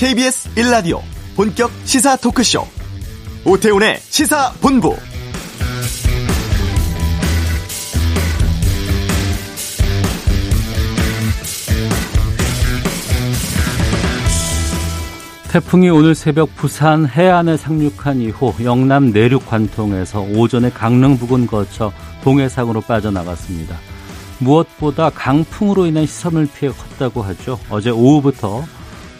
KBS 1라디오 본격 시사 토크쇼 오태훈의 시사본부 태풍이 오늘 새벽 부산 해안에 상륙한 이후 영남 내륙 관통에서 오전에 강릉 부근 거쳐 동해상으로 빠져나갔습니다. 무엇보다 강풍으로 인한 시설물 피해가 컸다고 하죠. 어제 오후부터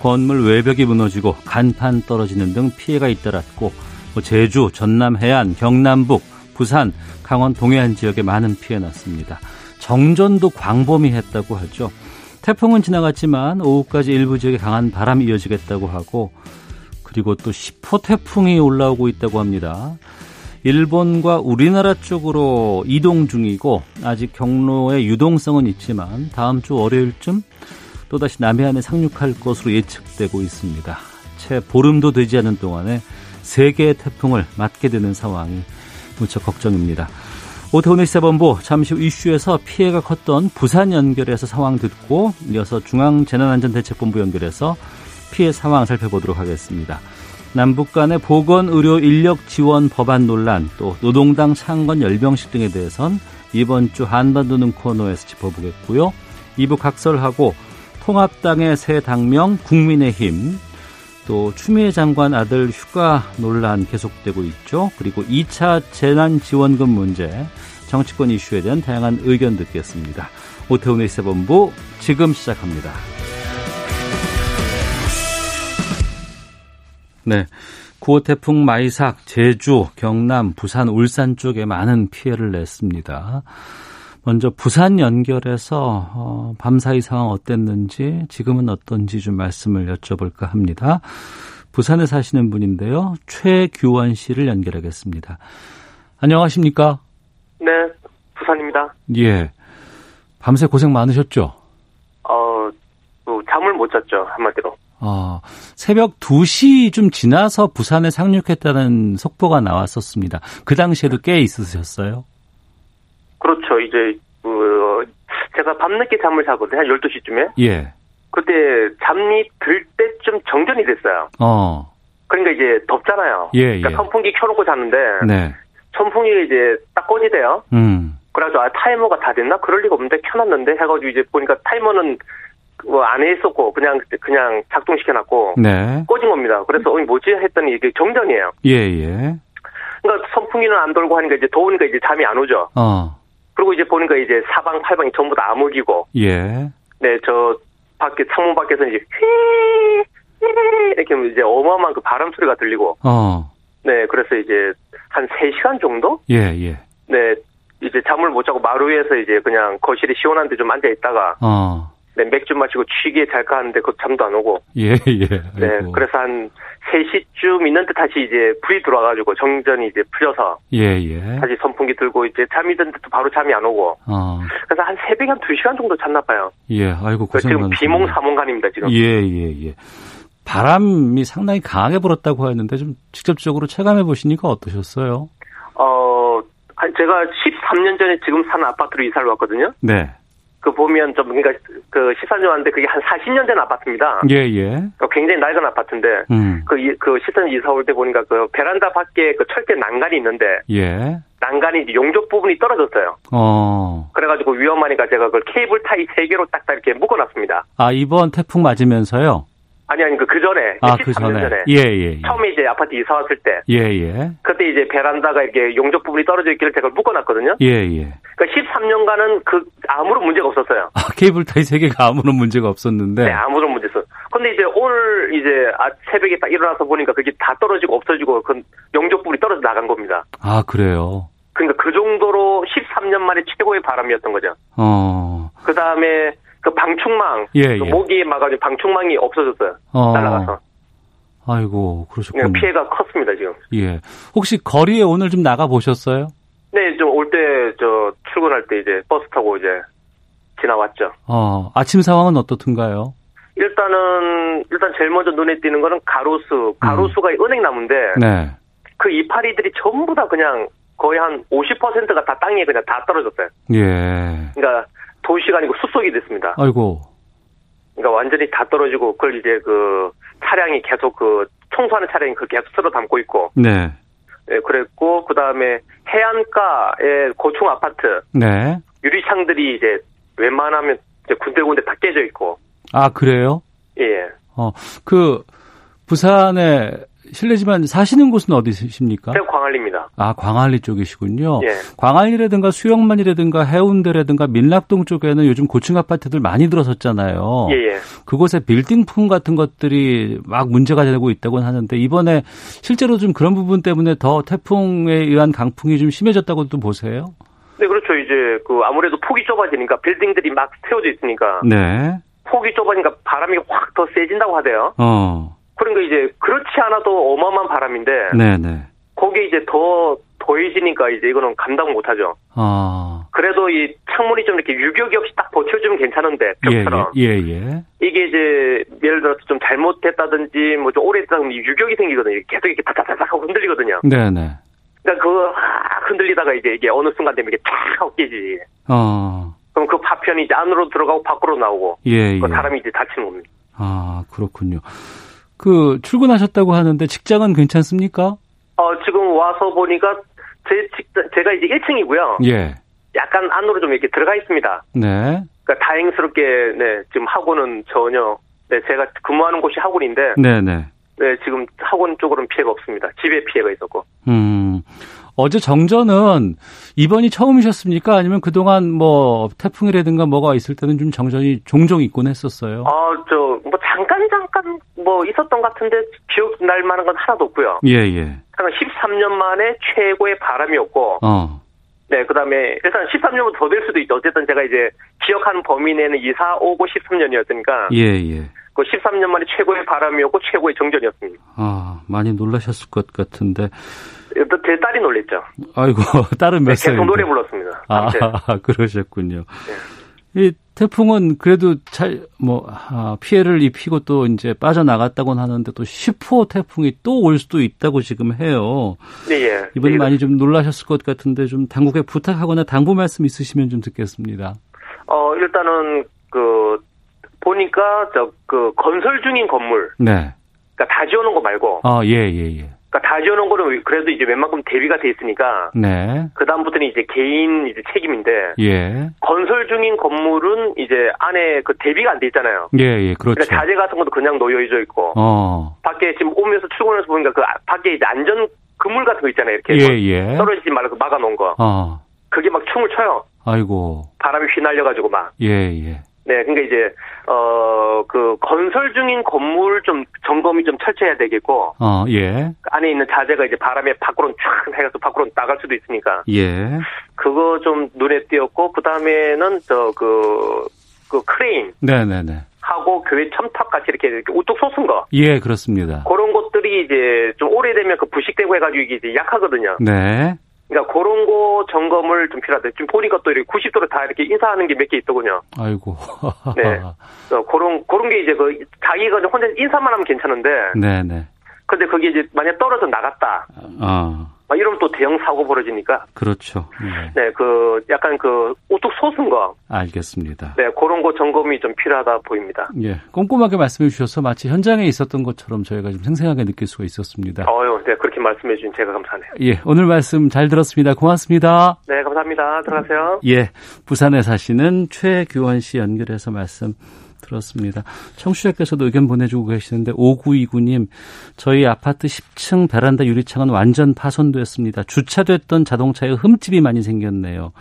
건물 외벽이 무너지고 간판 떨어지는 등 피해가 잇따랐고 뭐 제주, 전남 해안, 경남북, 부산, 강원 동해안 지역에 많은 피해 났습니다. 정전도 광범위 했다고 하죠. 태풍은 지나갔지만 오후까지 일부 지역에 강한 바람이 이어지겠다고 하고 그리고 또 10호 태풍이 올라오고 있다고 합니다. 일본과 우리나라 쪽으로 이동 중이고 아직 경로의 유동성은 있지만 다음 주 월요일쯤 또다시 남해안에 상륙할 것으로 예측되고 있습니다. 채 보름도 되지 않은 동안에 세 개의 태풍을 맞게 되는 상황이 무척 걱정입니다. 오태훈의 시사본부 잠시 후 이슈에서 피해가 컸던 부산 연결해서 상황 듣고 이어서 중앙재난안전대책본부 연결해서 피해 상황 살펴보도록 하겠습니다. 남북 간의 보건 의료 인력 지원 법안 논란 또 노동당 창건 열병식 등에 대해선 이번 주 한반도 는 코너에서 짚어보겠고요. 2부 각설하고 통합당의 새 당명 국민의힘 또 추미애 장관 아들 휴가 논란 계속되고 있죠. 그리고 2차 재난지원금 문제, 정치권 이슈에 대한 다양한 의견 듣겠습니다. 오태훈의 시사본부 지금 시작합니다. 네. 9호 태풍 마이삭, 제주, 경남, 부산, 울산 쪽에 많은 피해를 냈습니다. 먼저 부산 연결해서 어, 밤사이 상황 어땠는지 지금은 어떤지 좀 말씀을 여쭤볼까 합니다. 부산에 사시는 분인데요. 최규원 씨를 연결하겠습니다. 안녕하십니까? 네, 부산입니다. 예. 밤새 고생 많으셨죠? 어, 뭐 잠을 못 잤죠, 한마디로. 어, 새벽 2시 좀 지나서 부산에 상륙했다는 속보가 나왔었습니다. 그 당시에도 꽤 있으셨어요? 그렇죠. 이제 그 제가 밤늦게 잠을 자거든요. 한 12시쯤에. 예. 그때 잠이 들 때쯤 정전이 됐어요. 어. 그러니까 이제 덥잖아요. 예, 그러니까 예. 선풍기 켜놓고 잤는데 네. 선풍기 이제 딱 꺼지대요. 음. 그래가지고 아 타이머가 다 됐나? 그럴 리가 없는데 켜놨는데 해가지고 이제 보니까 타이머는 뭐 안에 있었고 그냥 그냥 작동시켜놨고 네. 꺼진 겁니다. 그래서 어이 뭐지 했더니 이게 정전이에요. 예, 예. 그러니까 선풍기는 안 돌고 하니까 이제 더우니까 이제 잠이 안 오죠. 어. 그리고 이제 보니까 이제 사방 팔방이 전부 다 암흑이고 예. 네 저 밖에 창문 밖에서 이제 휘 이렇게 이제 어마어마한 그 바람 소리가 들리고 어. 네 그래서 이제 한 3시간 정도 예, 예. 네 이제 잠을 못 자고 마루 위에서 이제 그냥 거실에 시원한데 좀 앉아 있다가 어. 네 맥주 마시고 취기에 잘까 하는데 그 잠도 안 오고 예, 예. 네 아이고. 그래서 한 3시쯤 있는데 다시 이제 불이 들어와가지고 정전이 이제 풀려서 예, 예. 다시 선풍기 들고 이제 잠이 드는데도 바로 잠이 안 오고 어. 그래서 한 새벽에 한 2시간 정도 잤나 봐요. 예. 아이고 고생 지금. 비몽사몽간입니다 지금. 예, 예, 예. 바람이 상당히 강하게 불었다고 하는데 좀 직접적으로 체감해 보시니까 어떠셨어요? 어, 제가 13년 전에 지금 사는 아파트로 이사를 왔거든요. 네. 그 보면 좀, 그러니까 그 14년 왔는데 그게 한 40년 된 아파트입니다. 예, 예. 그 굉장히 낡은 아파트인데, 음. 그, 이- 그 14년 이사 올 때 보니까 그 베란다 밖에 그 철제 난간이 있는데, 예. 난간이 용접 부분이 떨어졌어요. 어. 그래가지고 위험하니까 제가 그걸 케이블 타이 3개로 딱딱 이렇게 묶어놨습니다. 아, 이번 태풍 맞으면서요? 아니, 아니, 그, 그 전에. 아, 13년 그 전에. 전에. 예, 예, 예. 처음에 이제 아파트 이사 왔을 때, 예, 예. 그때 이제 베란다가 이렇게 용접 부분이 떨어져 있기를 제가 묶어놨거든요. 예, 예. 그러니까 13년간은 그 아무런 문제가 없었어요. 아, 케이블 타이 세 개가 아무런 문제가 없었는데. 네, 아무런 문제 없어. 근데 이제 오늘 이제 아, 새벽에 딱 일어나서 보니까 그게 다 떨어지고 없어지고 그 영적 부분이 떨어져 나간 겁니다. 아, 그래요. 그러니까 그 정도로 13년 만에 최고의 바람이었던 거죠. 어. 그 다음에 그 방충망, 예, 그 예. 모기에 막아지고 방충망이 없어졌어요. 어. 날아가서. 아이고, 그러셨군요. 그냥 피해가 컸습니다 지금. 예. 혹시 거리에 오늘 좀 나가 보셨어요? 네, 좀 올 때 저 출근할 때 이제 버스 타고 이제 지나왔죠. 어, 아침 상황은 어떻든가요? 일단은 일단 제일 먼저 눈에 띄는 거는 가로수, 가로수가 은행나무인데 네. 그 이파리들이 전부 다 그냥 거의 한 50%가 다 땅에 그냥 다 떨어졌어요. 예. 그러니까 도시가 아니고 숲속이 됐습니다. 아이고. 그러니까 완전히 다 떨어지고 그걸 이제 그 차량이 계속 그 청소하는 차량이 그 계속 쓸어 담고 있고. 네. 예, 그랬고 그 다음에 해안가의 고층 아파트 네. 유리창들이 이제 웬만하면 이제 군데군데 다 깨져 있고. 아, 그래요? 예. 어, 그, 부산에 실례지만 사시는 곳은 어디십니까? 제가 광안리입니다. 아, 광안리 쪽이시군요. 예. 광안리라든가 수영만이라든가 해운대라든가 민락동 쪽에는 요즘 고층 아파트들 많이 들어섰잖아요. 예, 예. 그곳에 빌딩풍 같은 것들이 막 문제가 되고 있다고 하는데 이번에 실제로 좀 그런 부분 때문에 더 태풍에 의한 강풍이 좀 심해졌다고도 보세요? 네, 그렇죠. 이제 그 아무래도 폭이 좁아지니까 빌딩들이 막 세워져 있으니까 네. 폭이 좁아지니까 바람이 확 더 세진다고 하대요. 어. 그러니까 이제 그렇지 않아도 어마어마한 바람인데 네네. 거기에 이제 더 더해지니까 이제 이거는 감당 못하죠. 아. 그래도 이 창문이 좀 이렇게 유격이 없이 딱 버텨주면 괜찮은데 예, 벽처럼 예, 예, 예. 이게 이제 예를 들어서 좀 잘못됐다든지 뭐 좀 오래됐다든지 유격이 생기거든요. 계속 이렇게 다다다닥 하고 흔들리거든요. 네네. 그러니까 그거 막 흔들리다가 이제 이게 어느 순간 되면 이게 쫙 깨지지. 어. 그럼 그 파편이 이제 안으로 들어가고 밖으로 나오고 예, 예. 그 사람이 이제 다치는 겁니다. 아, 그렇군요. 그, 출근하셨다고 하는데 직장은 괜찮습니까? 어 지금 와서 보니까 제 직장 제가 이제 1층이고요. 예. 약간 안으로 좀 이렇게 들어가 있습니다. 네. 그러니까 다행스럽게 네 지금 학원은 전혀 네 제가 근무하는 곳이 학원인데 네 네. 네 지금 학원 쪽으로는 피해가 없습니다. 집에 피해가 있었고. 음. 어제 정전은 이번이 처음이셨습니까? 아니면 그동안 뭐 태풍이라든가 뭐가 있을 때는 좀 정전이 종종 있곤 했었어요? 아 저 뭐 잠깐 잠깐 뭐 있었던 것 같은데 기억 날 만한 건 하나도 없고요. 예, 예. 한 13년 만에 최고의 바람이었고 어. 네, 그 다음에, 일단 13년보다 더될 수도 있죠. 어쨌든 제가 이제 기억하는 범위 내는 2, 4, 5고 13년이었으니까, 예, 예. 그 13년 만에 최고의 바람이었고 최고의 정전이었습니다. 아, 많이 놀라셨을 것 같은데. 또제 딸이 놀랬죠. 아이고, 딸은 몇 네, 살인데? 계속 노래 불렀습니다. 아, 밤새. 그러셨군요. 이 태풍은 그래도 잘, 뭐, 아, 피해를 입히고 또 이제 빠져나갔다고는 하는데 또 10호 태풍이 또 올 수도 있다고 지금 해요. 네, 예. 이번에 네, 많이 좀 놀라셨을 것 같은데 좀 당국에 부탁하거나 당부 말씀 있으시면 좀 듣겠습니다. 어, 일단은, 그, 보니까, 저, 그, 건설 중인 건물, 네. 그니까 다 지어놓은 거 말고, 아, 예, 예, 예. 그니까 다 지어놓은 거는 그래도 이제 웬만큼 대비가 돼 있으니까, 네. 그 다음부터는 이제 개인 이제 책임인데, 예. 건설 중인 건물은 이제 안에 그 대비가 안 돼 있잖아요. 예, 예, 그렇죠. 그러니까 자재 같은 것도 그냥 놓여져 있고, 어. 밖에 지금 오면서 출근해서 보니까 그 아- 밖에 이제 안전 그물 같은 거 있잖아요. 이렇게 예, 뭐 예. 떨어지지 말고 막아놓은 거. 어. 그게 막 춤을 춰요. 아이고. 바람이 휘날려가지고 막. 예, 예. 네, 그러니까 이제 어 그 건설 중인 건물 좀 점검이 좀 철저해야 되겠고 어, 예. 안에 있는 자재가 이제 바람에 밖으로 촥 해서 밖으로 나갈 수도 있으니까 예. 그거 좀 눈에 띄었고 그 다음에는 저 그 그 크레인 네네네. 하고 교회 첨탑 같이 이렇게, 이렇게 우뚝 솟은 거 예, 그렇습니다. 그런 것들이 이제 좀 오래되면 그 부식되고 해가지고 이게 이제 약하거든요. 네. 그러니까 그런 거 점검을 좀 필요하다. 지금 보니까 또 이렇게 90도로 다 이렇게 인사하는 게 몇 개 있더군요. 아이고. 네. 어, 그런 그런 게 이제 그 자기가 혼자 인사만 하면 괜찮은데, 네네. 근데 그게 이제 만약 떨어져 나갔다. 어, 막 이러면 또 대형 사고 벌어지니까, 그렇죠. 네. 네, 그 약간 그 우뚝 솟은 거, 알겠습니다. 네, 그런 거 점검이 좀 필요하다 보입니다. 예. 꼼꼼하게 말씀해 주셔서 마치 현장에 있었던 것처럼 저희가 좀 생생하게 느낄 수가 있었습니다. 어유, 네, 그렇게 말씀해 주신 제가 감사하네요. 예. 오늘 말씀 잘 들었습니다. 고맙습니다. 네, 감사합니다. 들어가세요. 예. 부산에 사시는 최규원 씨 연결해서 말씀 들었습니다. 청취자께서도 의견 보내주고 계시는데 5929님 저희 아파트 10층 베란다 유리창은 완전 파손됐습니다. 주차됐던 자동차에 흠집이 많이 생겼네요.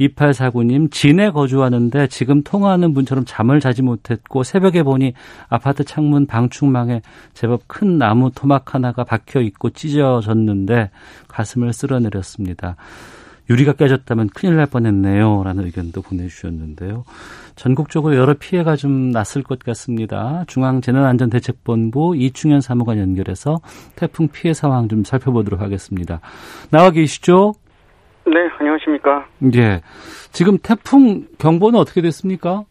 2849님 진에 거주하는데 지금 통화하는 분처럼 잠을 자지 못했고 새벽에 보니 아파트 창문 방충망에 제법 큰 나무 토막 하나가 박혀 있고 찢어졌는데 가슴을 쓸어내렸습니다. 유리가 깨졌다면 큰일 날 뻔했네요. 라는 의견도 보내주셨는데요. 전국적으로 여러 피해가 좀 났을 것 같습니다. 중앙재난안전대책본부 이충현 사무관 연결해서 태풍 피해 상황 좀 살펴보도록 하겠습니다. 나와 계시죠? 네, 안녕하십니까. 예. 지금 태풍 경보는 어떻게 됐습니까?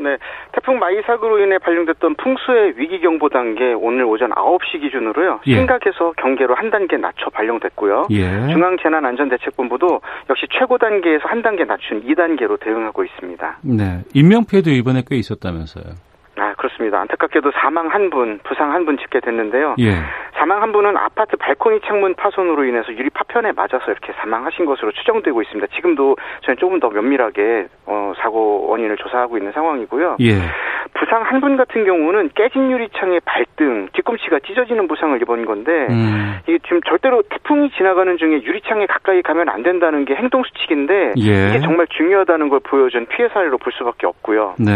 네, 태풍 마이삭으로 인해 발령됐던 풍수의 위기 경보 단계 오늘 오전 9시 기준으로요. 예. 심각해서 경계로 한 단계 낮춰 발령됐고요. 예. 중앙재난안전대책본부도 역시 최고 단계에서 한 단계 낮춘 2단계로 대응하고 있습니다. 네. 인명 피해도 이번에 꽤 있었다면서요. 그렇습니다. 안타깝게도 사망 한 분, 부상 한 분 집계 됐는데요. 예. 사망 한 분은 아파트 발코니 창문 파손으로 인해서 유리 파편에 맞아서 이렇게 사망하신 것으로 추정되고 있습니다. 지금도 저는 조금 더 면밀하게 어, 사고 원인을 조사하고 있는 상황이고요. 예. 부상 한 분 같은 경우는 깨진 유리창의 발등, 뒤꿈치가 찢어지는 부상을 입은 건데 음. 이게 지금 절대로 태풍이 지나가는 중에 유리창에 가까이 가면 안 된다는 게 행동 수칙인데 예. 이게 정말 중요하다는 걸 보여준 피해 사례로 볼 수밖에 없고요. 네.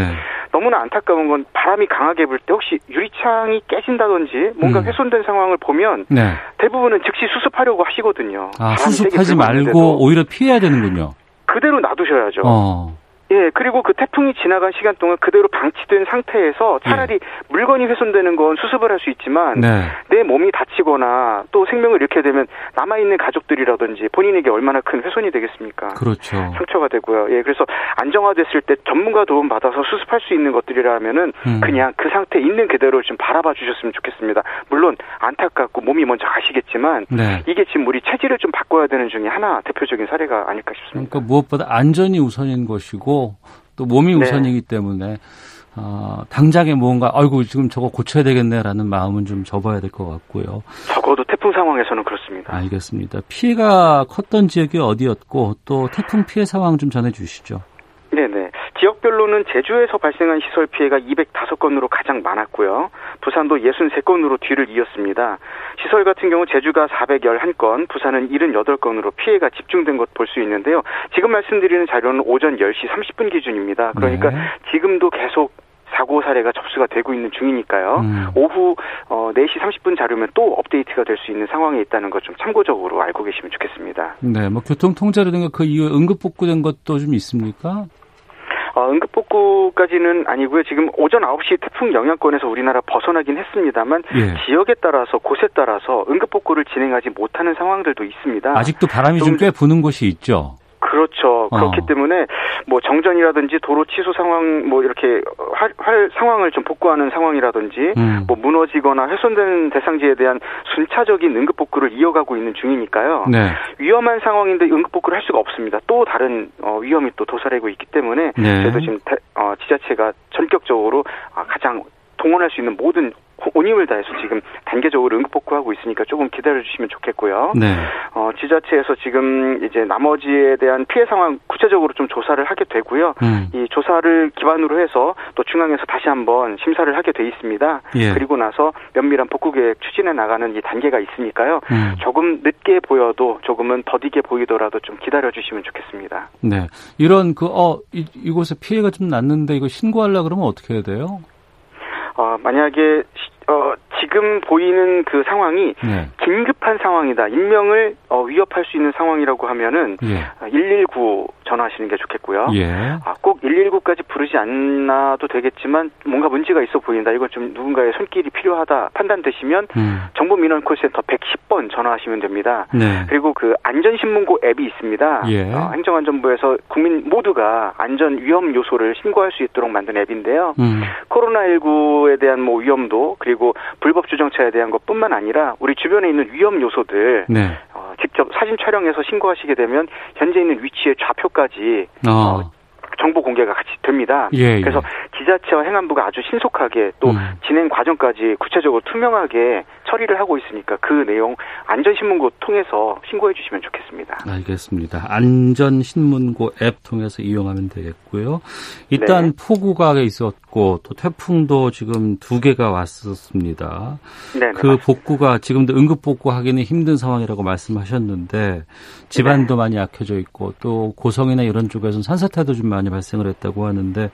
너무나 안타까운 건 바람이 강하게 불 때 혹시 유리창이 깨진다든지 뭔가 음. 훼손된 상황을 보면 네. 대부분은 즉시 수습하려고 하시거든요. 아, 수습하지 말고 오히려 피해야 되는군요. 그대로 놔두셔야죠. 어. 예, 그리고 그 태풍이 지나간 시간 동안 그대로 방치된 상태에서 차라리 물건이 훼손되는 건 수습을 할 수 있지만 네. 내 몸이 다치거나 또 생명을 잃게 되면 남아 있는 가족들이라든지 본인에게 얼마나 큰 훼손이 되겠습니까? 그렇죠. 상처가 되고요. 예, 그래서 안정화됐을 때 전문가 도움 받아서 수습할 수 있는 것들이라면은 음. 그냥 그 상태 있는 그대로 좀 바라봐 주셨으면 좋겠습니다. 물론 안타깝고 몸이 먼저 가시겠지만 네. 이게 지금 우리 체질을 좀 바꿔야 되는 중에 하나 대표적인 사례가 아닐까 싶습니다. 그러니까 무엇보다 안전이 우선인 것이고 또 몸이 네. 우선이기 때문에 어, 당장에 뭔가 아이고 지금 저거 고쳐야 되겠네라는 마음은 좀 접어야 될 것 같고요. 적어도 태풍 상황에서는 그렇습니다. 알겠습니다. 피해가 컸던 지역이 어디였고 또 태풍 피해 상황 좀 전해 주시죠. 지역별로는 제주에서 발생한 시설 피해가 205건으로 가장 많았고요. 부산도 63건으로 뒤를 이었습니다. 시설 같은 경우 제주가 411건, 부산은 78건으로 피해가 집중된 것 볼 수 있는데요. 지금 말씀드리는 자료는 오전 10시 30분 기준입니다. 그러니까 네. 지금도 계속 사고 사례가 접수가 되고 있는 중이니까요. 음. 오후 어, 4시 30분 자료면 또 업데이트가 될 수 있는 상황에 있다는 것 좀 참고적으로 알고 계시면 좋겠습니다. 네, 뭐 교통 통제라든가 그 이후에 응급 복구된 것도 좀 있습니까? 어, 응급복구까지는 아니고요. 지금 오전 9시 태풍 영향권에서 우리나라 벗어나긴 했습니다만 예. 지역에 따라서 곳에 따라서 응급복구를 진행하지 못하는 상황들도 있습니다. 아직도 바람이 좀좀꽤 부는 곳이 있죠. 그렇죠. 어. 그렇기 때문에 뭐 정전이라든지 도로 취소 상황 뭐 이렇게 할, 할 상황을 좀 복구하는 상황이라든지 음. 뭐 무너지거나 훼손된 대상지에 대한 순차적인 응급 복구를 이어가고 있는 중이니까요. 네. 위험한 상황인데 응급 복구를 할 수가 없습니다. 또 다른 어, 위험이 또 도사리고 있기 때문에 네. 저희도 지금 대- 어, 지자체가 전격적으로 아, 가장 동원할 수 있는 모든 온 힘을 다해서 지금 단계적으로 응급 복구하고 있으니까 조금 기다려 주시면 좋겠고요. 네. 어, 지자체에서 지금 이제 나머지에 대한 피해 상황 구체적으로 좀 조사를 하게 되고요. 음. 이 조사를 기반으로 해서 또 중앙에서 다시 한번 심사를 하게 돼 있습니다. 예. 그리고 나서 면밀한 복구 계획 추진해 나가는 이 단계가 있으니까요. 음. 조금 늦게 보여도 조금은 더디게 보이더라도 좀 기다려 주시면 좋겠습니다. 네. 이런 그, 어, 이, 이곳에 피해가 좀 났는데 이거 신고하려 그러면 어떻게 해야 돼요? 어, 만약에 시- 어, 지금 보이는 그 상황이 네. 긴급한 상황이다. 인명을 어, 위협할 수 있는 상황이라고 하면은 예. 119 전화하시는 게 좋겠고요. 예. 아, 꼭 119까지 부르지 않아도 되겠지만 뭔가 문제가 있어 보인다. 이건 좀 누군가의 손길이 필요하다 판단되시면 음. 정보 민원 콜센터 110번 전화하시면 됩니다. 네. 그리고 그 안전신문고 앱이 있습니다. 예. 어, 행정안전부에서 국민 모두가 안전 위험 요소를 신고할 수 있도록 만든 앱인데요. 음. 코로나19에 대한 뭐 위험도 그리고 불법 주정차에 대한 것뿐만 아니라 우리 주변에 있는 위험 요소들 네. 어, 직접 사진 촬영해서 신고하시게 되면 현재 있는 위치의 좌표까지 어. 정보 공개가 같이 됩니다. 예, 예. 그래서 지자체와 행안부가 아주 신속하게 또 음. 진행 과정까지 구체적으로 투명하게 처리를 하고 있으니까 그 내용 안전신문고 통해서 신고해 주시면 좋겠습니다. 알겠습니다. 안전신문고 앱 통해서 이용하면 되겠고요. 일단 네. 폭우가 있었고 또 태풍도 지금 두 개가 왔었습니다. 네, 그 복구가 지금도 응급 복구하기는 힘든 상황이라고 말씀하셨는데 집안도 많이 약해져 있고 또 고성이나 이런 쪽에서는 산사태도 좀 많이 발생을 했다고 하는데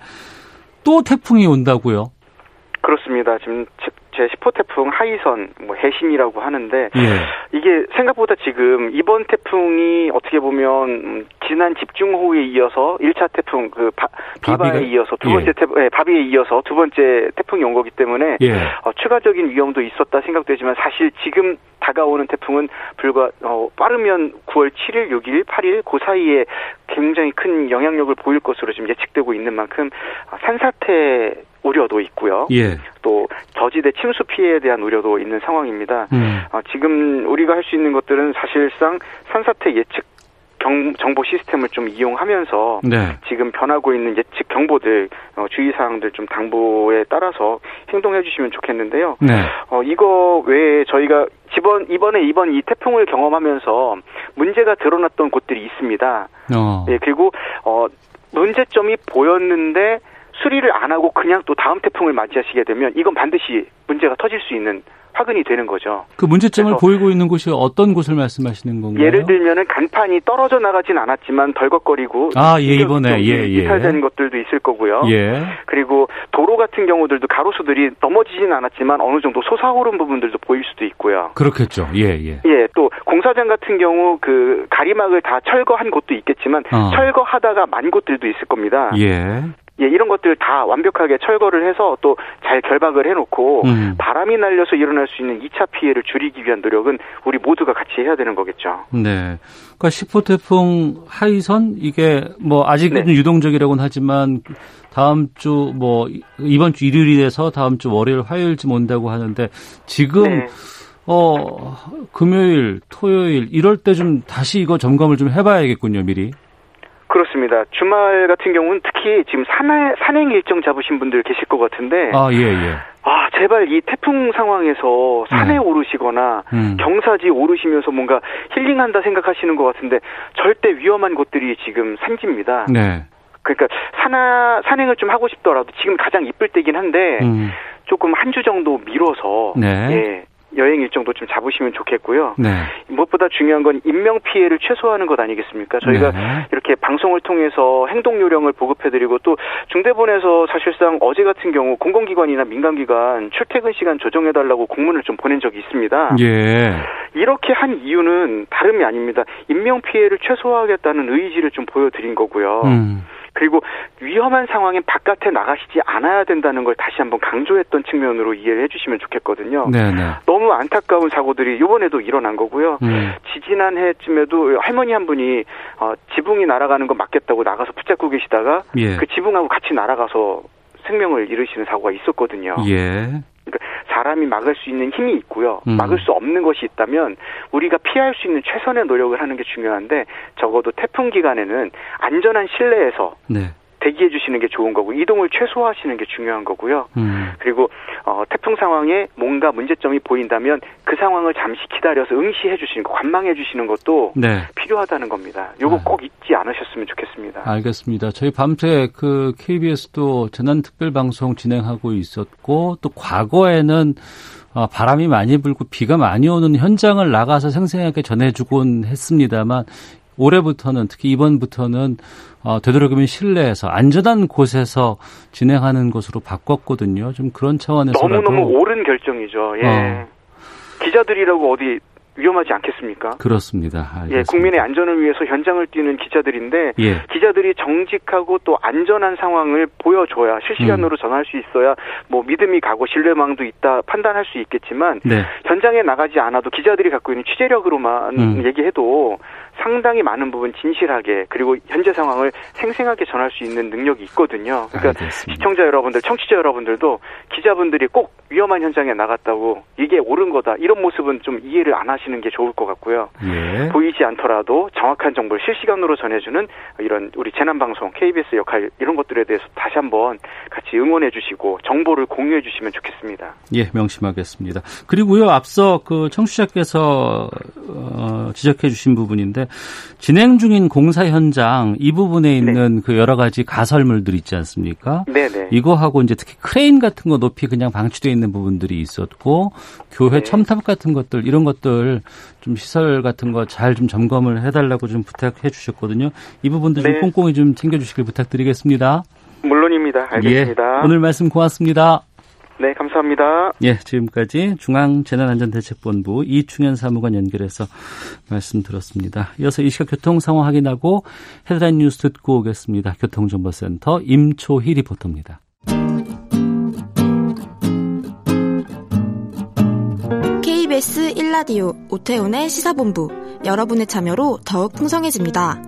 또 태풍이 온다고요? 그렇습니다. 지금 제 10호 태풍 하이선 뭐 해신이라고 하는데 예. 이게 생각보다 지금 이번 태풍이 어떻게 보면 음, 지난 집중호우에 이어서 1차 태풍 그 바, 비바에 이어서 두 예. 번째 태풍 예, 바비에 이어서 두 번째 태풍이 온 거기 때문에 예. 어, 추가적인 위험도 있었다 생각되지만 사실 지금 다가오는 태풍은 불과 어, 빠르면 9월 7일, 6일, 8일 그 사이에 굉장히 큰 영향력을 보일 것으로 지금 예측되고 있는 만큼 아, 산사태 우려도 있고요. 예. 또 저지대 침수 피해에 대한 우려도 있는 상황입니다. 음. 아, 지금 우리가 할 수 있는 것들은 사실상 산사태 예측 경, 정보 시스템을 좀 이용하면서 네. 지금 변하고 있는 예측 경보들 어, 주의 사항들 좀 당부에 따라서 행동해 주시면 좋겠는데요. 네. 어, 이거 외에 저희가 이번 이번에 이번 이 태풍을 경험하면서 문제가 드러났던 곳들이 있습니다. 어. 예, 그리고 어 문제점이 보였는데 수리를 안 하고 그냥 또 다음 태풍을 맞이하시게 되면 이건 반드시 문제가 터질 수 있는 화근이 되는 거죠. 그 문제점을 보이고 있는 곳이 어떤 곳을 말씀하시는 건가요? 예를 들면은 간판이 떨어져 나가진 않았지만 덜걱거리고 아, 예, 이번에 예, 예. 이탈되는 것들도 있을 거고요. 예. 그리고 도로 같은 경우들도 가로수들이 넘어지진 않았지만 어느 정도 솟아오른 부분들도 보일 수도 있고요. 그렇겠죠. 예, 예. 예, 또 공사장 같은 경우 그 가리막을 다 철거한 곳도 있겠지만 어. 철거하다가 만 곳들도 있을 겁니다. 예. 예, 이런 것들 다 완벽하게 철거를 해서 또 잘 결박을 해놓고 음. 바람이 날려서 일어날 수 있는 2차 피해를 줄이기 위한 노력은 우리 모두가 같이 해야 되는 거겠죠. 네. 그러니까 10호 태풍 하이선 이게 뭐 아직은 네. 유동적이라고는 하지만 다음 주 뭐 이번 주 일요일이 돼서 다음 주 월요일 화요일쯤 온다고 하는데 지금 네. 어 금요일 토요일 이럴 때 좀 다시 이거 점검을 좀 해봐야겠군요 미리. 그렇습니다. 주말 같은 경우는 특히 지금 산행, 산행 일정 잡으신 분들 계실 것 같은데. 아, 예, 예. 아, 제발 이 태풍 상황에서 산에 네. 오르시거나 음. 경사지 오르시면서 뭔가 힐링한다 생각하시는 것 같은데 절대 위험한 곳들이 지금 산지입니다. 네. 그러니까 산하, 산행을 좀 하고 싶더라도 지금 가장 이쁠 때긴 한데 음. 조금 한 주 정도 미뤄서 네. 예, 여행 일정도 좀 잡으시면 좋겠고요. 네. 무엇보다 중요한 건 인명 피해를 최소화하는 것 아니겠습니까? 저희가 네. 이렇게 방송을 통해서 행동 요령을 보급해드리고 또 중대본에서 사실상 어제 같은 경우 공공기관이나 민간기관 출퇴근 시간 조정해달라고 공문을 좀 보낸 적이 있습니다. 예. 이렇게 한 이유는 다름이 아닙니다. 인명 피해를 최소화하겠다는 의지를 좀 보여드린 거고요. 음. 그리고 위험한 상황엔 바깥에 나가시지 않아야 된다는 걸 다시 한번 강조했던 측면으로 이해를 해주시면 좋겠거든요. 네네. 네. 너무 안타까운 사고들이 이번에도 일어난 거고요. 음. 지지난 해쯤에도 할머니 한 분이 어, 지붕이 날아가는 거 맞겠다고 나가서 붙잡고 계시다가 예. 그 지붕하고 같이 날아가서 생명을 잃으시는 사고가 있었거든요. 예. 사람이 막을 수 있는 힘이 있고요. 음. 막을 수 없는 것이 있다면 우리가 피할 수 있는 최선의 노력을 하는 게 중요한데 적어도 태풍 기간에는 안전한 실내에서 네. 대기해 주시는 게 좋은 거고 이동을 최소화하시는 게 중요한 거고요. 음. 그리고 어, 태풍 상황에 뭔가 문제점이 보인다면 그 상황을 잠시 기다려서 응시해 주시는 거, 관망해 주시는 것도 네. 필요하다는 겁니다. 요거 아. 꼭 잊지 않으셨으면 좋겠습니다. 알겠습니다. 저희 밤새 그 KBS도 재난 특별 방송 진행하고 있었고 또 과거에는 어, 바람이 많이 불고 비가 많이 오는 현장을 나가서 생생하게 전해주곤 했습니다만 올해부터는 특히 이번부터는 어, 되도록이면 실내에서 안전한 곳에서 진행하는 것으로 바꿨거든요. 좀 그런 차원에서 너무너무 옳은 결정이죠. 예. 어. 기자들이라고 어디 위험하지 않겠습니까? 그렇습니다. 알겠습니다. 예, 국민의 안전을 위해서 현장을 뛰는 기자들인데 예. 기자들이 정직하고 또 안전한 상황을 보여줘야 실시간으로 음. 전할 수 있어야 뭐 믿음이 가고 신뢰망도 있다 판단할 수 있겠지만 네. 현장에 나가지 않아도 기자들이 갖고 있는 취재력으로만 음. 얘기해도 상당히 많은 부분 진실하게 그리고 현재 상황을 생생하게 전할 수 있는 능력이 있거든요. 그러니까 알겠습니다. 시청자 여러분들, 청취자 여러분들도 기자분들이 꼭 위험한 현장에 나갔다고 이게 옳은 거다 이런 모습은 좀 이해를 안 하시는 게 좋을 것 같고요. 예. 보이지 않더라도 정확한 정보를 실시간으로 전해주는 이런 우리 재난방송 KBS 역할 이런 것들에 대해서 다시 한번 같이 응원해 주시고 정보를 공유해 주시면 좋겠습니다. 예, 명심하겠습니다. 그리고요 앞서 그 청취자께서 어, 지적해 주신 부분인데 진행 중인 공사 현장 이 부분에 네. 있는 네. 그 여러 가지 가설물들 있지 않습니까? 네네. 네. 이거하고 이제 특히 크레인 같은 거 높이 그냥 방치되어 있는 부분들이 있었고 교회 네. 첨탑 같은 것들 이런 것들 좀 시설 같은 거 잘 좀 점검을 해달라고 좀 부탁해 주셨거든요. 이 부분도 네. 좀 꼼꼼히 좀 챙겨주시길 부탁드리겠습니다. 물론입니다. 알겠습니다. 예, 오늘 말씀 고맙습니다. 네, 감사합니다. 예, 지금까지 중앙재난안전대책본부 이충현 사무관 연결해서 말씀 들었습니다. 이어서 이 시각 교통 상황 확인하고 헤드라인 뉴스 듣고 오겠습니다. 교통정보센터 임초희 리포터입니다. KBS 1라디오 오태훈의 시사본부 여러분의 참여로 더욱 풍성해집니다.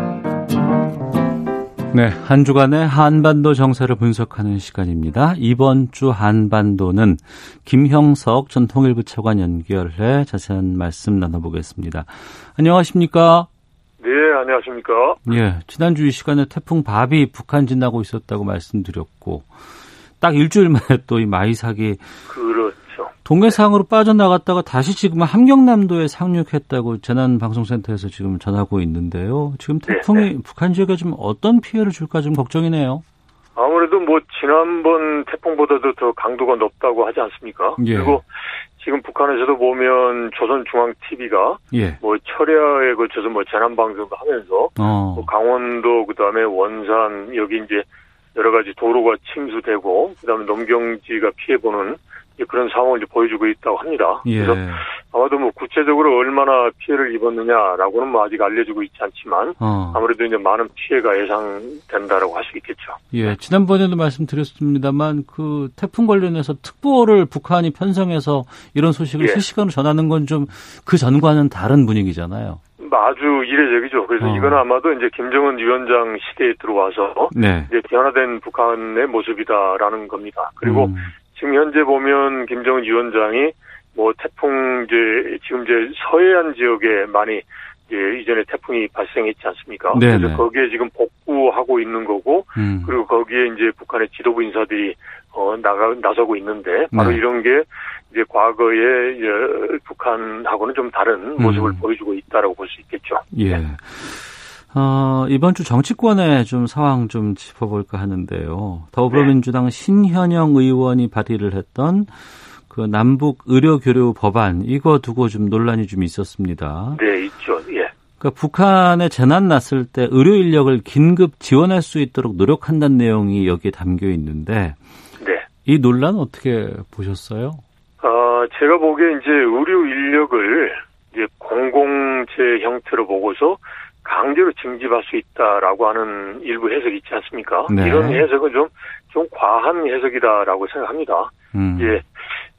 네, 한 주간의 한반도 정세를 분석하는 시간입니다. 이번 주 한반도는 김형석 전 통일부 차관 연결해 자세한 말씀 나눠보겠습니다. 안녕하십니까? 네, 안녕하십니까? 예, 지난주 이 시간에 태풍 바비 북한 지나고 있었다고 말씀드렸고 딱 일주일 만에 또 이 마이삭이 그렇죠. 동해상으로 빠져나갔다가 다시 지금 함경남도에 상륙했다고 재난방송센터에서 지금 전하고 있는데요. 지금 네, 태풍이 북한 지역에 좀 어떤 피해를 줄까 좀 걱정이네요. 아무래도 뭐 지난번 태풍보다도 더 강도가 높다고 하지 않습니까? 예. 그리고 지금 북한에서도 보면 조선중앙 TV가 예. 뭐 철야에 걸쳐서 뭐 재난 방송도 하면서 어. 뭐 강원도 그다음에 원산 여기 이제 여러 가지 도로가 침수되고 그다음에 농경지가 피해 보는 그런 상황을 보여주고 있다고 합니다. 예. 그래서 아마도 뭐 구체적으로 얼마나 피해를 입었느냐라고는 뭐 아직 알려지고 있지 않지만 어. 아무래도 이제 많은 피해가 예상된다라고 할 수 있겠죠. 예, 지난번에도 말씀드렸습니다만 그 태풍 관련해서 특보를 북한이 편성해서 이런 소식을 예. 실시간으로 전하는 건 좀 그 전과는 다른 분위기잖아요. 뭐 아주 이례적이죠. 그래서 어. 이건 아마도 이제 김정은 위원장 시대에 들어와서 네. 이제 변화된 북한의 모습이다라는 겁니다. 그리고 음, 지금 현재 보면 김정은 위원장이 뭐 태풍 이제 지금 이제 서해안 지역에 많이 이제 이전에 태풍이 발생했지 않습니까? 네네. 그래서 거기에 지금 복구하고 있는 거고 음. 그리고 거기에 이제 북한의 지도부 인사들이 어 나가 나서고 있는데 바로 네. 이런 게 이제 과거의 이제 북한하고는 좀 다른 모습을 음. 보여주고 있다라고 볼 수 있겠죠. 예. 어, 이번 주 정치권의 좀 상황 좀 짚어볼까 하는데요. 더불어민주당 신현영 의원이 발의를 했던 그 남북 의료 교류 법안 이거 두고 좀 논란이 좀 있었습니다. 네, 있죠. 예. 그러니까 북한에 재난 났을 때 의료 인력을 긴급 지원할 수 있도록 노력한다는 내용이 여기에 담겨 있는데 네. 이 논란 어떻게 보셨어요? 어, 제가 보기에 이제 의료 인력을 이제 공공재 형태로 보고서 강제로 징집할 수 있다라고 하는 일부 해석이 있지 않습니까? 네. 이런 해석은 좀, 좀 과한 해석이다라고 생각합니다. 음. 예.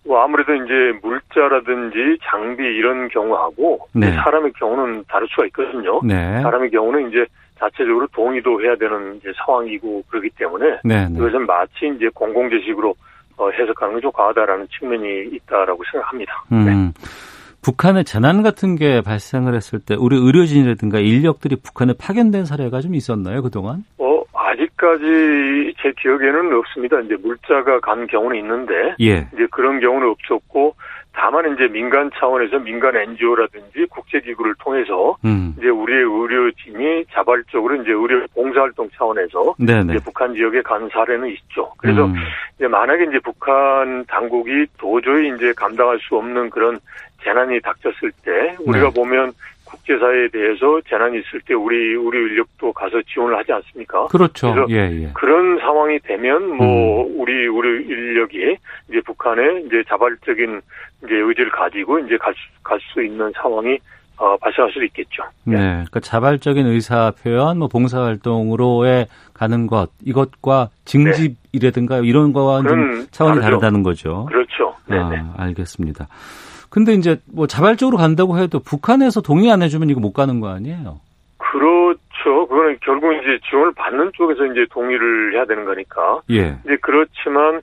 뭐 아무래도 이제 물자라든지 장비 이런 경우하고 네. 사람의 경우는 다를 수가 있거든요. 네. 사람의 경우는 이제 자체적으로 동의도 해야 되는 이제 상황이고 그렇기 때문에 네, 네. 이것은 마치 이제 공공재식으로 어, 해석하는 게 좀 과하다라는 측면이 있다라고 생각합니다. 네. 음. 북한에 재난 같은 게 발생을 했을 때 우리 의료진이라든가 인력들이 북한에 파견된 사례가 좀 있었나요, 그동안? 어, 아직까지 제 기억에는 없습니다. 이제 물자가 간 경우는 있는데 예. 이제 그런 경우는 없었고 다만 이제 민간 차원에서 민간 NGO라든지 국제기구를 통해서 음. 이제 우리의 의료진이 자발적으로 이제 의료 봉사활동 차원에서 네네. 이제 북한 지역에 간 사례는 있죠. 그래서 음. 이제 만약에 이제 북한 당국이 도저히 이제 감당할 수 없는 그런 재난이 닥쳤을 때 우리가 네. 보면 국제사회에 대해서 재난이 있을 때 우리 우리 인력도 가서 지원을 하지 않습니까? 그렇죠. 그래서 예, 예. 그런 상황이 되면 뭐 음. 우리 우리 인력이 이제 북한에 이제 자발적인 이제 의지를 가지고 이제 갈수 있는 상황이 어, 발생할 수도 있겠죠. 네. 그러니까 자발적인 의사 표현, 뭐 봉사활동으로의 가는 것, 이것과 징집이라든가 이런 거와는 좀 차원이 다르죠. 다르다는 거죠. 그렇죠. 네네. 아, 알겠습니다. 근데 이제 뭐 자발적으로 간다고 해도 북한에서 동의 안 해주면 이거 못 가는 거 아니에요? 그렇죠. 그거는 결국 이제 지원을 받는 쪽에서 이제 동의를 해야 되는 거니까. 예. 이제 그렇지만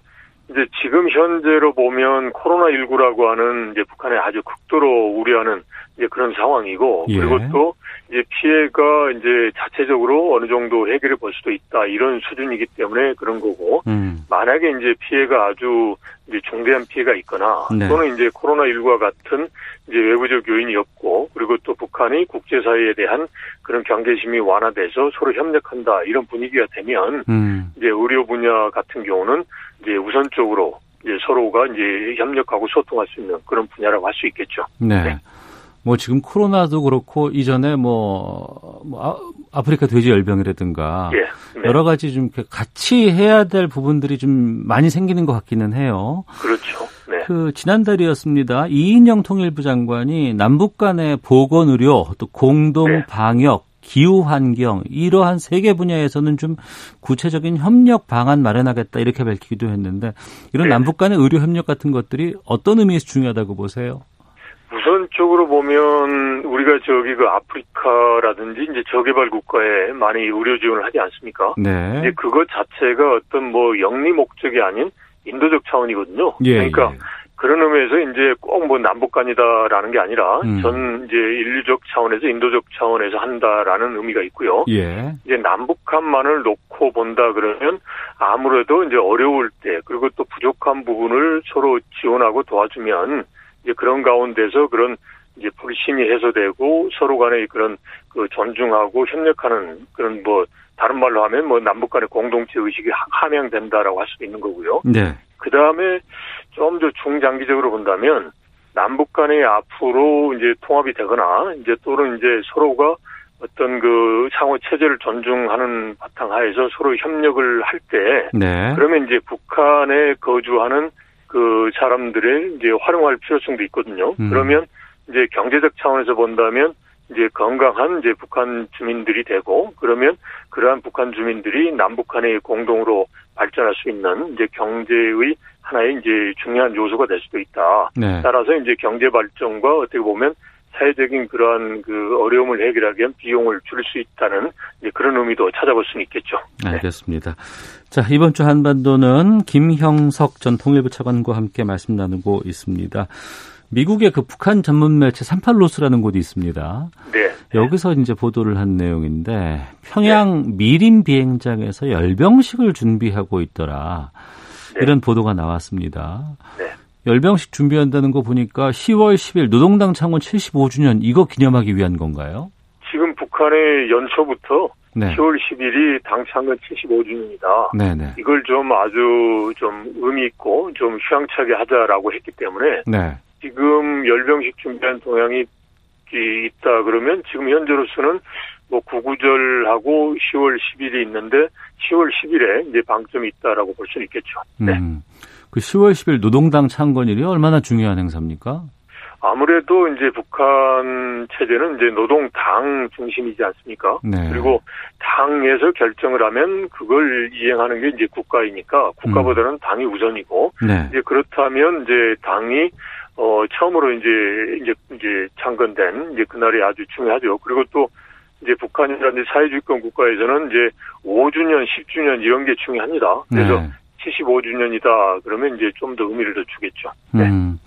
이제 지금 현재로 보면 코로나19라고 하는 이제 북한에 아주 극도로 우려하는 이제 그런 상황이고 예. 그리고 또 이제 피해가 이제 자체적으로 어느 정도 해결해 볼 수도 있다 이런 수준이기 때문에 그런 거고 음. 만약에 이제 피해가 아주 이제 중대한 피해가 있거나 네. 또는 이제 코로나19와 같은 이제 외부적 요인이 없고 그리고 또 북한이 국제사회에 대한 그런 경계심이 완화돼서 서로 협력한다 이런 분위기가 되면 음. 이제 의료 분야 같은 경우는 이제 우선적으로 이제 서로가 이제 협력하고 소통할 수 있는 그런 분야라고 할 수 있겠죠. 네. 네. 뭐 지금 코로나도 그렇고 이전에 뭐, 뭐 아, 프리카 돼지 열병이라든가 예. 네. 여러 가지 좀 같이 해야 될 부분들이 좀 많이 생기는 것 같기는 해요. 그렇죠. 네. 그 지난달이었습니다. 이인영 통일부 장관이 남북 간의 보건 의료 또 공동 네. 방역 기후 환경 이러한 세 개 분야에서는 좀 구체적인 협력 방안 마련하겠다 이렇게 밝히기도 했는데 이런 네. 남북 간의 의료 협력 같은 것들이 어떤 의미에서 중요하다고 보세요? 우선적으로 보면 우리가 저기 그 아프리카라든지 이제 저개발 국가에 많이 의료 지원을 하지 않습니까? 네. 이제 그것 자체가 어떤 뭐 영리 목적이 아닌 인도적 차원이거든요. 예, 그러니까 예. 그런 의미에서 이제 꼭 뭐 남북 간이다라는 게 아니라 음. 전 이제 인류적 차원에서 인도적 차원에서 한다라는 의미가 있고요. 예. 이제 남북한만을 놓고 본다 그러면 아무래도 이제 어려울 때 그리고 또 부족한 부분을 서로 지원하고 도와주면 이제 그런 가운데서 그런 이제 불신이 해소되고 서로 간의 그런 그 존중하고 협력하는 그런 뭐 다른 말로 하면 뭐 남북 간의 공동체 의식이 함양된다라고 할 수 있는 거고요. 네. 그 다음에 좀 더 중장기적으로 본다면 남북 간의 앞으로 이제 통합이 되거나 이제 또는 이제 서로가 어떤 그 상호 체제를 존중하는 바탕 하에서 서로 협력을 할 때, 네. 그러면 이제 북한에 거주하는 그 사람들의 이제 활용할 필요성도 있거든요. 음. 그러면 이제 경제적 차원에서 본다면 이제 건강한 이제 북한 주민들이 되고 그러면 그러한 북한 주민들이 남북한의 공동으로 발전할 수 있는 이제 경제의 하나의 이제 중요한 요소가 될 수도 있다. 네. 따라서 이제 경제 발전과 어떻게 보면 사회적인 그러한 그 어려움을 해결하기 위한 비용을 줄 수 있다는 그런 의미도 찾아볼 수는 있겠죠. 네. 알겠습니다. 자, 이번 주 한반도는 김형석 전 통일부 차관과 함께 말씀 나누고 있습니다. 미국의 그 북한 전문 매체 38로스라는 곳이 있습니다. 네. 여기서 이제 보도를 한 내용인데 평양 네. 미림 비행장에서 열병식을 준비하고 있더라. 네. 이런 보도가 나왔습니다. 네. 열병식 준비한다는 거 보니까 10월 10일 노동당 창원 75주년 이거 기념하기 위한 건가요? 지금 북한의 연초부터 네. 10월 10일이 당 창건 75주년이다. 네네. 이걸 좀 아주 좀 의미 있고 좀 휘황차게 하자라고 했기 때문에 네. 지금 열병식 준비한 동향이 있다 그러면 지금 현재로서는 뭐 구구절하고 10월 10일이 있는데 10월 10일에 이제 방점이 있다라고 볼 수 있겠죠. 네. 음. 그 10월 10일 노동당 창건일이 얼마나 중요한 행사입니까? 아무래도 이제 북한 체제는 이제 노동당 중심이지 않습니까? 네. 그리고 당에서 결정을 하면 그걸 이행하는 게 이제 국가이니까 국가보다는 음. 당이 우선이고 네. 이제 그렇다면 이제 당이 어 처음으로 이제 이제 이제 창건된 이제 그날이 아주 중요하죠. 그리고 또 이제 북한이라든지 사회주의권 국가에서는 이제 5주년, 10주년 이런 게 중요합니다. 그래서 네. 75주년이다. 그러면 이제 좀 더 의미를 더 주겠죠. 네. 음.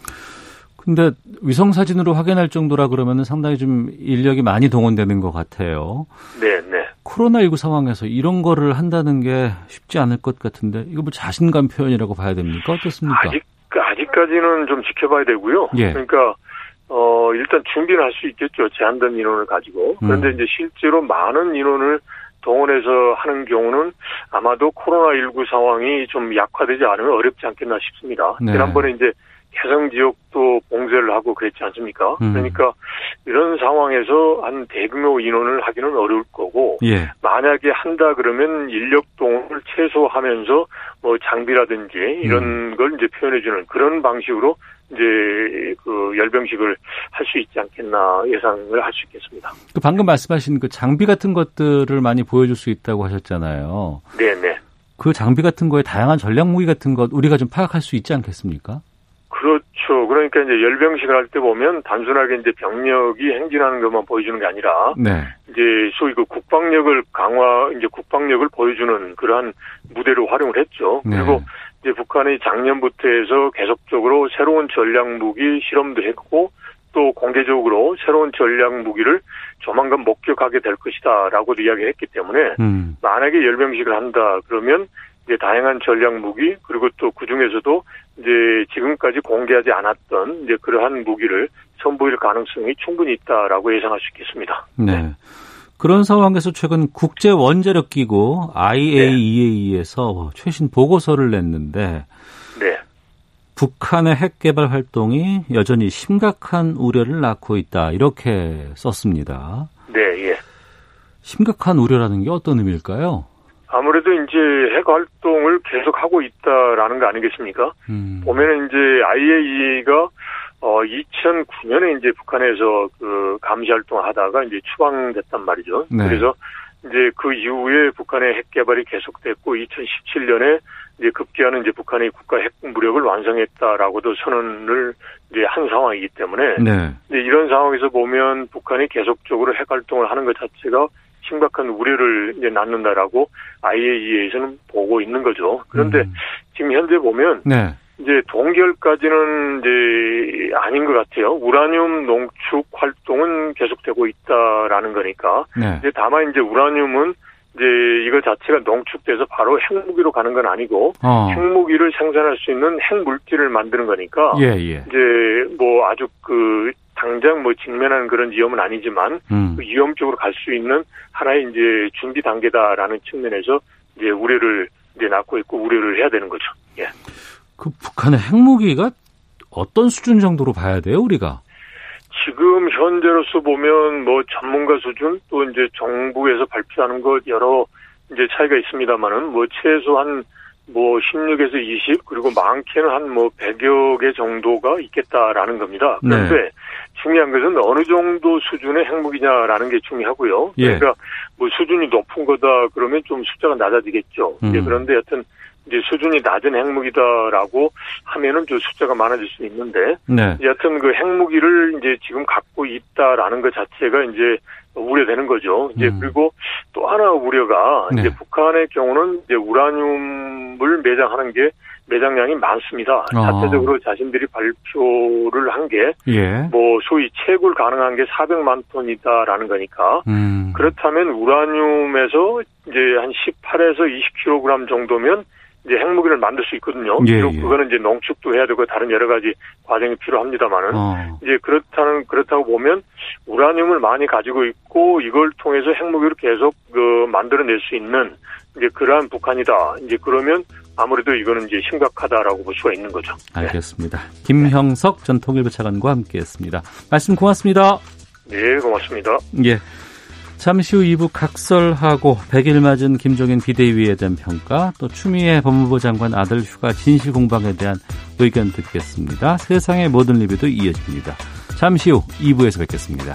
근데 위성 사진으로 확인할 정도라 그러면 상당히 좀 인력이 많이 동원되는 것 같아요. 네, 네. 코로나19 상황에서 이런 거를 한다는 게 쉽지 않을 것 같은데 이거 뭐 자신감 표현이라고 봐야 됩니까? 어떻습니까? 아직 아직까지는 좀 지켜봐야 되고요. 예. 그러니까 어 일단 준비는 할수 있겠죠. 제한된 인원을 가지고. 그런데 음. 이제 실제로 많은 인원을 동원해서 하는 경우는 아마도 코로나19 상황이 좀 약화되지 않으면 어렵지 않겠나 싶습니다. 네. 지난번에 이제 개성 지역도 봉쇄를 하고 그랬지 않습니까? 음. 그러니까 이런 상황에서 한 대규모 인원을 하기는 어려울 거고 예. 만약에 한다 그러면 인력 동원을 최소화하면서 뭐 장비라든지 이런 음. 걸 이제 표현해 주는 그런 방식으로 이제 그 열병식을 할 수 있지 않겠나 예상을 할 수 있겠습니다. 그 방금 말씀하신 그 장비 같은 것들을 많이 보여줄 수 있다고 하셨잖아요. 네네. 그 장비 같은 거에 다양한 전략 무기 같은 것 우리가 좀 파악할 수 있지 않겠습니까? 그렇죠. 그러니까 이제 열병식을 할 때 보면 단순하게 이제 병력이 행진하는 것만 보여주는 게 아니라 네. 이제 소위 그 국방력을 강화 이제 국방력을 보여주는 그러한 무대로 활용을 했죠. 네. 그리고 이제 북한이 작년부터 해서 계속적으로 새로운 전략 무기 실험도 했고 또 공개적으로 새로운 전략 무기를 조만간 목격하게 될 것이다라고 이야기했기 때문에 음. 만약에 열병식을 한다 그러면 이제 다양한 전략 무기 그리고 또 그 중에서도 이제 지금까지 공개하지 않았던 이제 그러한 무기를 선보일 가능성이 충분히 있다라고 예상할 수 있겠습니다. 네. 그런 상황에서 최근 국제 원자력 기구 IAEA에서 네. 최신 보고서를 냈는데 네. 북한의 핵 개발 활동이 여전히 심각한 우려를 낳고 있다 이렇게 썼습니다. 네, 예. 심각한 우려라는 게 어떤 의미일까요? 아무래도 이제 핵 활동을 계속 하고 있다라는 거 아니겠습니까? 음. 보면은 이제 IAEA가 어 2009년에 이제 북한에서 그 감시 활동을 하다가 이제 추방됐단 말이죠. 네. 그래서 이제 그 이후에 북한의 핵 개발이 계속됐고 2017년에 이제 급기야는 이제 북한의 국가 핵 무력을 완성했다라고도 선언을 이제 한 상황이기 때문에 네. 이제 이런 상황에서 보면 북한이 계속적으로 핵 활동을 하는 것 자체가 심각한 우려를 이제 낳는다라고 IAEA에서는 보고 있는 거죠. 그런데 음. 지금 현재 보면 네. 이제 동결까지는 이제 아닌 것 같아요. 우라늄 농축 활동은 계속되고 있다라는 거니까. 네. 이제 다만 이제 우라늄은 이제 이거 자체가 농축돼서 바로 핵무기로 가는 건 아니고 어. 핵무기를 생산할 수 있는 핵물질을 만드는 거니까 예, 예. 이제 뭐 아주 그 당장 뭐 직면하는 그런 위험은 아니지만 음. 그 위험 쪽으로 갈 수 있는 하나의 이제 준비 단계다라는 측면에서 이제 우려를 이제 낳고 있고 우려를 해야 되는 거죠. 예. 그 북한의 핵무기가 어떤 수준 정도로 봐야 돼요, 우리가? 지금 현재로서 보면 뭐 전문가 수준 또 이제 정부에서 발표하는 것 여러 이제 차이가 있습니다만은 뭐 최소한 뭐 16에서 20 그리고 많게는 한 뭐 100여 개 정도가 있겠다라는 겁니다. 네. 그런데 네. 중요한 것은 어느 정도 수준의 핵무기냐라는 게 중요하고요. 예. 그러니까 뭐 수준이 높은 거다 그러면 좀 숫자가 낮아지겠죠. 음. 그런데 여튼 이제 수준이 낮은 핵무기다라고 하면은 좀 숫자가 많아질 수 있는데 네. 여하튼 그 핵무기를 이제 지금 갖고 있다라는 것 자체가 이제 우려되는 거죠. 이제 음. 그리고 또 하나 우려가 네. 이제 북한의 경우는 이제 우라늄을 매장하는 게 매장량이 많습니다. 어. 자체적으로 자신들이 발표를 한 게, 예. 뭐, 소위 채굴 가능한 게 400만 톤이다라는 거니까, 음. 그렇다면 우라늄에서 이제 한 18에서 20kg 정도면 이제 핵무기를 만들 수 있거든요. 예, 예. 그거는 이제 농축도 해야 되고 다른 여러 가지 과정이 필요합니다만은 어. 이제 그렇다는 그렇다고 보면 우라늄을 많이 가지고 있고 이걸 통해서 핵무기를 계속 그 만들어낼 수 있는 이제 그러한 북한이다. 이제 그러면 아무래도 이거는 이제 심각하다라고 볼 수가 있는 거죠. 알겠습니다. 네. 김형석 전 통일부 차관과 함께했습니다. 말씀 고맙습니다. 네, 고맙습니다. 예. 잠시 후 2부 각설하고 100일 맞은 김종인 비대위에 대한 평가, 또 추미애 법무부 장관 아들 휴가 진실 공방에 대한 의견 듣겠습니다. 세상의 모든 리뷰도 이어집니다. 잠시 후 2부에서 뵙겠습니다.